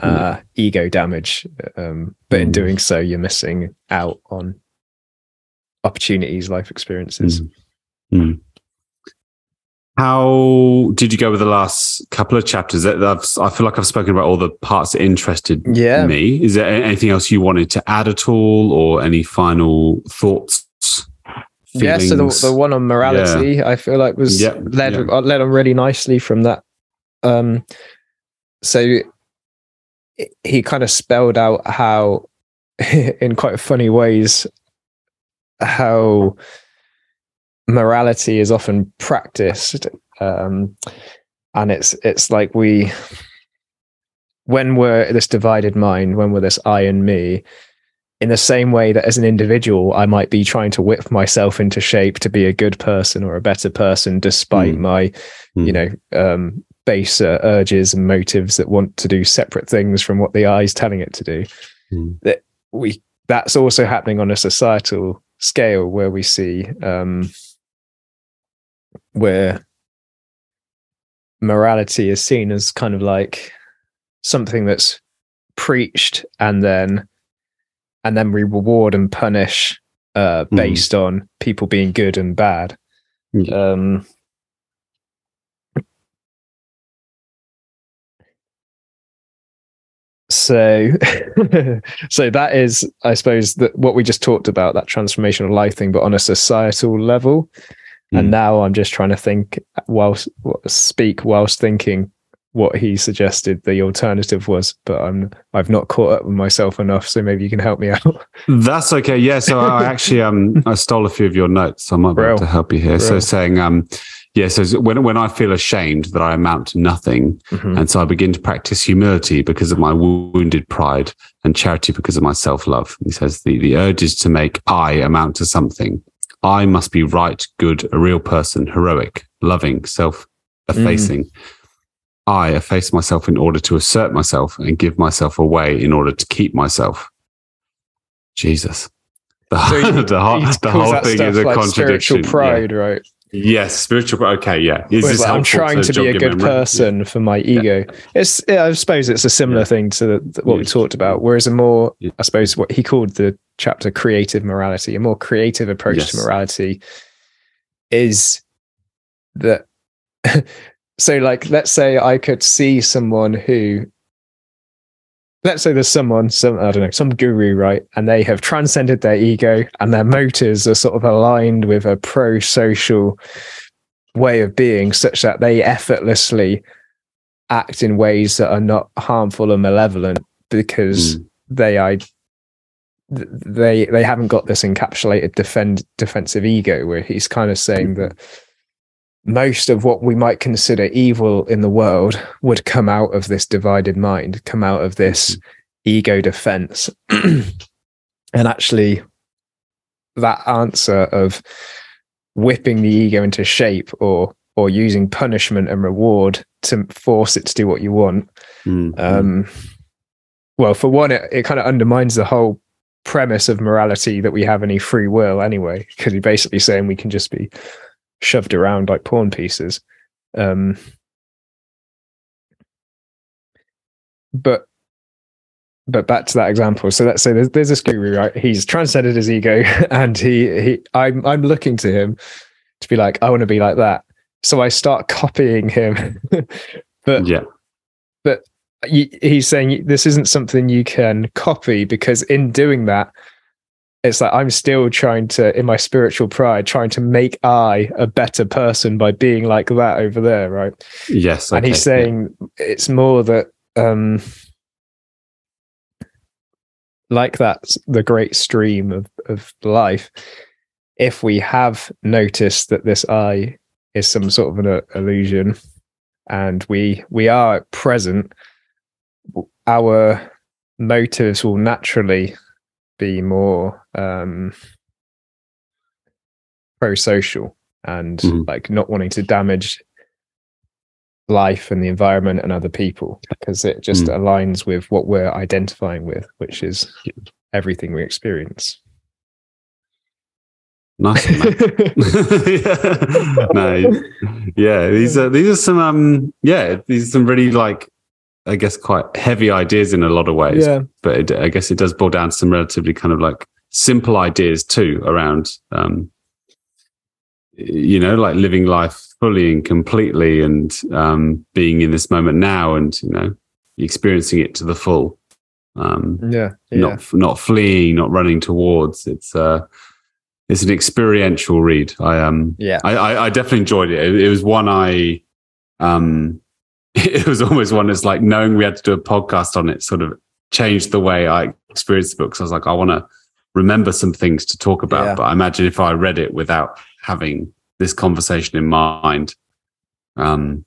uh, ego damage, um, but in Mm. doing so, you're missing out on opportunities, life experiences. Mm. Mm. How did you go with the last couple of chapters? I've, I feel like I've spoken about all the parts that interested Yeah. me. Is there anything else you wanted to add at all, or any final thoughts? Yeah, so the, the one on morality, I feel like was Yeah, led yeah. uh, led on really nicely from that. Um, so he kind of spelled out how, in quite funny ways, how morality is often practiced, um, and it's it's like we, when we're this divided mind, when we're this I and me, in the same way that as an individual, I might be trying to whip myself into shape to be a good person or a better person, despite Mm. my, Mm. you know, um, baser urges and motives that want to do separate things from what the I is telling it to do. Mm. That we that's also happening on a societal scale where we see um, where morality is seen as kind of like something that's preached and then and then we reward and punish uh Mhm. based on people being good and bad Yeah. um so so that is i suppose that what we just talked about that transformational life thing but on a societal level and Mm. now i'm just trying to think whilst speak whilst thinking what he suggested the alternative was but i'm i've not caught up with myself enough so maybe you can help me out That's okay. Yeah. So I actually um I stole a few of your notes, so I might be able to help you here. So saying um yeah, so when when I feel ashamed that I amount to nothing, Mhm. and so I begin to practice humility because of my wounded pride and charity because of my self love. He says the the urge is to make I amount to something. I must be right, good, a real person, heroic, loving, self effacing. I efface myself in order to assert myself and give myself away in order to keep myself. Jesus. The, So he- the, whole, he the whole thing is a like contradiction. spiritual pride right Yes, spiritual pride. Okay, yeah. Is this like, I'm trying to, jog be a good memory? person for my ego. It's, yeah, I suppose it's a similar Yeah. thing to the, what we talked about. Whereas a more, Yeah. I suppose, what he called the chapter creative morality, a more creative approach Yes. to morality is that. so, like, let's say I could see someone who. Let's say there's someone, some I don't know, some guru, right? And they have transcended their ego, and their motives are sort of aligned with a pro-social way of being such that they effortlessly act in ways that are not harmful or malevolent because Mm. they I they they haven't got this encapsulated defend defensive ego where he's kind of saying that most of what we might consider evil in the world would come out of this divided mind come out of this ego defense and actually that answer of whipping the ego into shape or or using punishment and reward to force it to do what you want Mm, mm. um well for one it, it kind of undermines the whole premise of morality that we have any free will anyway because you're basically saying we can just be shoved around like pawn pieces. Um but but back to that example. So let's say there's, there's this guru right? He's transcended his ego and he he i'm i'm looking to him to be like i want to be like that. So i start copying him. But yeah. y- he's saying this isn't something you can copy because in doing that it's like i'm still trying to in my spiritual pride trying to make i a better person by being like that over there right Yes. and he's okay, yeah. saying it's more that um like that's the great stream of of life if we have noticed that this i is some sort of an uh, illusion and we we are present our motives will naturally be more um, pro-social and Mhm. like not wanting to damage life and the environment and other people because it just Mm. aligns with what we're identifying with, which is everything we experience. Nice. yeah. No, yeah, these are these are some um yeah, these are some really like I guess quite heavy ideas in a lot of ways. yeah, But it, I guess it does boil down to some relatively kind of like simple ideas too around um you know, like living life fully and completely and um being in this moment now and you know, experiencing it to the full. Um yeah, yeah. not not fleeing, not running towards. It's uh it's an experiential read. I um yeah. I, I, I definitely enjoyed it. it. It was one I, um, it was almost one that's like knowing we had to do a podcast on it sort of changed the way I experienced the book. So I was like, I want to remember some things to talk about. Yeah. But I imagine if I read it without having this conversation in mind, um,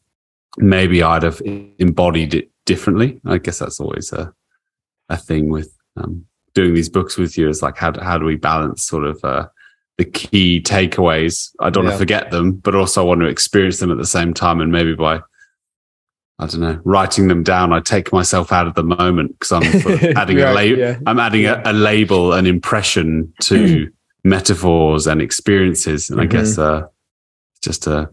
maybe I'd have embodied it differently. I guess that's always a, a thing with, um, doing these books with you is like, how, do- how do we balance sort of, uh, the key takeaways. I don't want to forget them, but also I want to experience them at the same time. And maybe by, I don't know, writing them down, I take myself out of the moment because I'm adding a label. yeah. I'm adding Yeah. a, a label, an impression to metaphors and experiences. And I Mhm. guess, uh, just a,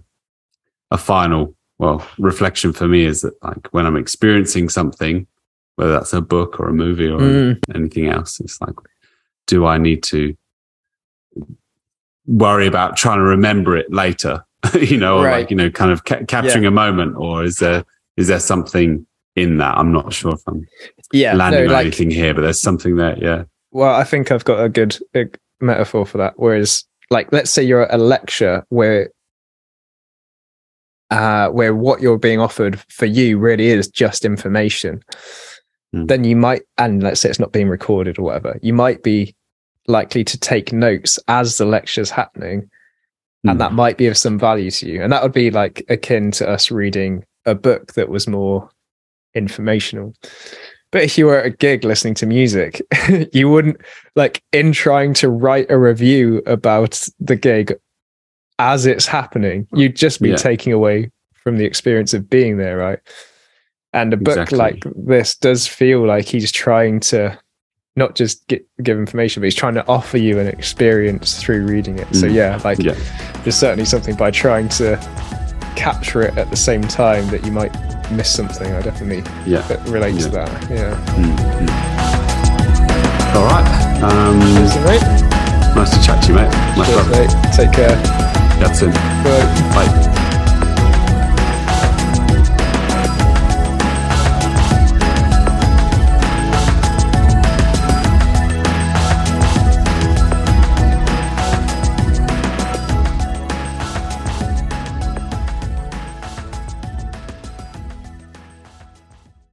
a final, well, reflection for me is that like when I'm experiencing something, whether that's a book or a movie or Mm, anything else. It's like, do I need to worry about trying to remember it later? you know, or Right. like, you know, kind of ca- capturing a moment, or is there, is there something in that? I'm not sure if I'm yeah, landing no, on like anything here, but there's something there. Yeah. Well, I think I've got a good uh, metaphor for that. Whereas, like, let's say you're at a lecture where, uh, where what you're being offered for you really is just information. Hmm. Then you might, and let's say it's not being recorded or whatever, you might be likely to take notes as the lecture's happening, and Mm. that might be of some value to you. And that would be like akin to us reading a book that was more informational. But if you were at a gig listening to music, you wouldn't like in trying to write a review about the gig as it's happening, you'd just be Yeah. taking away from the experience of being there, right? And a book Exactly. like this does feel like he's trying to not just get, give information, but he's trying to offer you an experience through reading it. So Mm. yeah, like Yeah. there's certainly something by trying to capture it at the same time that you might miss something. I definitely Yeah. relate to that. Yeah. Mm, mm. All right. Um, Cheers, mate. nice to chat to you, mate. Much Cheers, mate. Take care. That's it. Bye. Bye.